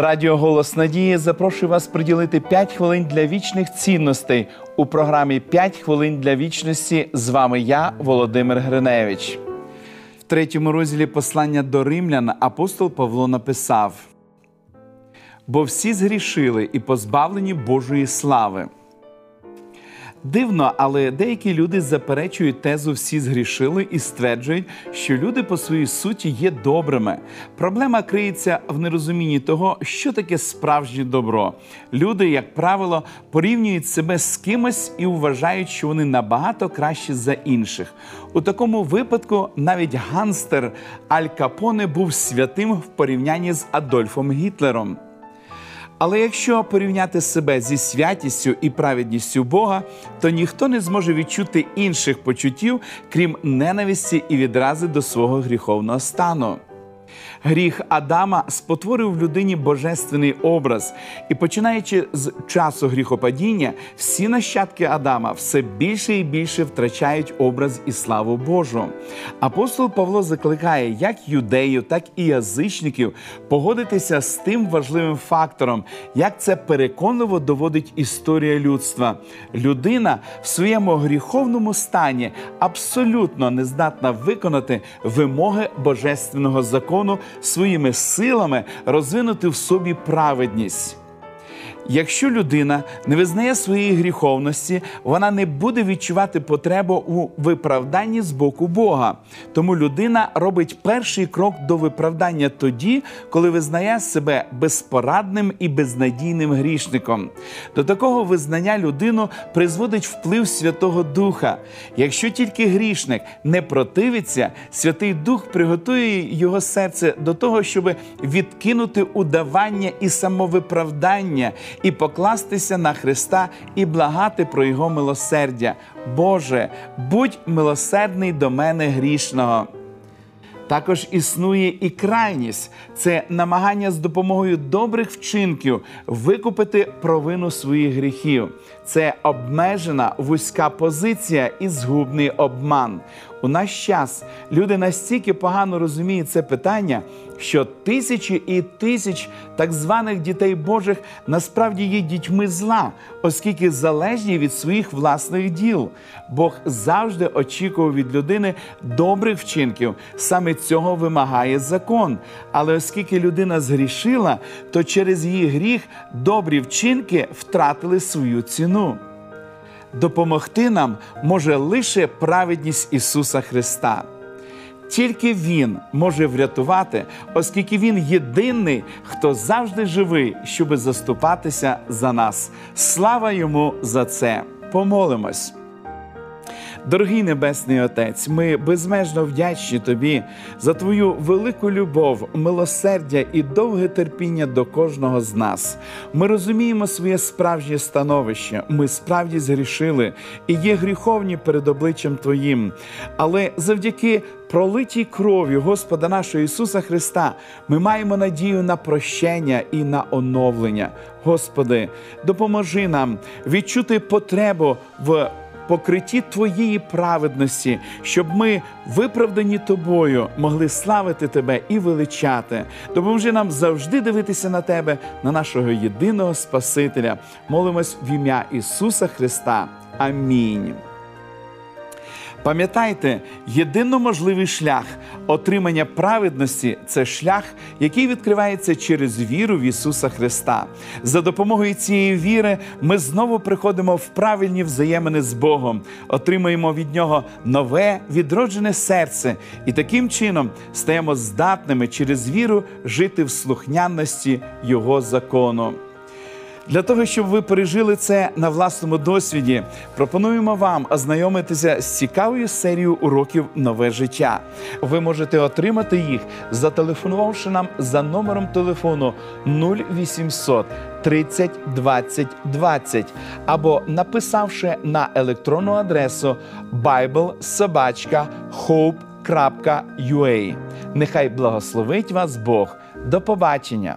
Радіо Голос Надії запрошує вас приділити 5 хвилин для вічних цінностей у програмі «5 хвилин для вічності. З вами я, Володимир Гриневич. В третьому розділі послання до римлян апостол Павло написав: бо всі згрішили і позбавлені Божої слави. Дивно, але деякі люди заперечують тезу всі згрішили і стверджують, що люди по своїй суті є добрими. Проблема криється в нерозумінні того, що таке справжнє добро. Люди, як правило, порівнюють себе з кимось і вважають, що вони набагато кращі за інших. У такому випадку навіть ганстер Аль Капоне був святим в порівнянні з Адольфом Гітлером. Але якщо порівняти себе зі святістю і праведністю Бога, то ніхто не зможе відчути інших почуттів, крім ненависті і відрази до свого гріховного стану. Гріх Адама спотворив в людині божественний образ, і починаючи з часу гріхопадіння, всі нащадки Адама все більше і більше втрачають образ і славу Божу. Апостол Павло закликає як юдеїв, так і язичників погодитися з тим важливим фактором, як це переконливо доводить історія людства. Людина в своєму гріховному стані абсолютно не здатна виконати вимоги божественного закону своїми силами розвинути в собі праведність. Якщо людина не визнає своєї гріховності, вона не буде відчувати потребу у виправданні з боку Бога. Тому людина робить перший крок до виправдання тоді, коли визнає себе безпорадним і безнадійним грішником. До такого визнання людину призводить вплив Святого Духа. Якщо тільки грішник не противиться, Святий Дух приготує його серце до того, щоб відкинути удавання і самовиправдання і покластися на Христа і благати про Його милосердя. Боже, будь милосердний до мене грішного. Також існує і крайність це намагання з допомогою добрих вчинків викупити провину своїх гріхів. Це обмежена вузька позиція і згубний обман. У наш час люди настільки погано розуміють це питання, що тисячі і тисяч так званих дітей Божих насправді є дітьми зла, оскільки залежні від своїх власних діл. Бог завжди очікував від людини добрих вчинків. Саме цього вимагає закон. Але оскільки людина згрішила, то через її гріх добрі вчинки втратили свою ціну допомогти нам може лише праведність Ісуса Христа. Тільки Він може врятувати, оскільки Він єдиний, хто завжди живий, щоби заступатися за нас. Слава йому за це! Помолимось! Дорогий Небесний Отець, ми безмежно вдячні Тобі за Твою велику любов, милосердя і довге терпіння до кожного з нас. Ми розуміємо своє справжнє становище. Ми справді згрішили і є гріховні перед обличчям Твоїм. Але завдяки пролитій крові Господа нашого Ісуса Христа ми маємо надію на прощення і на оновлення. Господи, допоможи нам відчути потребу в покритті Твоєї праведності, щоб ми, виправдані тобою, могли славити Тебе і величати. Допоможи нам завжди дивитися на Тебе, на нашого єдиного Спасителя. Молимось в ім'я Ісуса Христа. Амінь. Пам'ятайте, єдино можливий шлях отримання праведності це шлях, який відкривається через віру в Ісуса Христа. За допомогою цієї віри ми знову приходимо в правильні взаємини з Богом, отримуємо від Нього нове відроджене серце і таким чином стаємо здатними через віру жити в слухняності Його закону. Для того, щоб ви пережили це на власному досвіді, пропонуємо вам ознайомитися з цікавою серією уроків нове життя. Ви можете отримати їх, зателефонувавши нам за номером телефону 0800 30 20 20 або написавши на електронну адресу biblesobachka.hope.ua. Нехай благословить вас Бог. До побачення!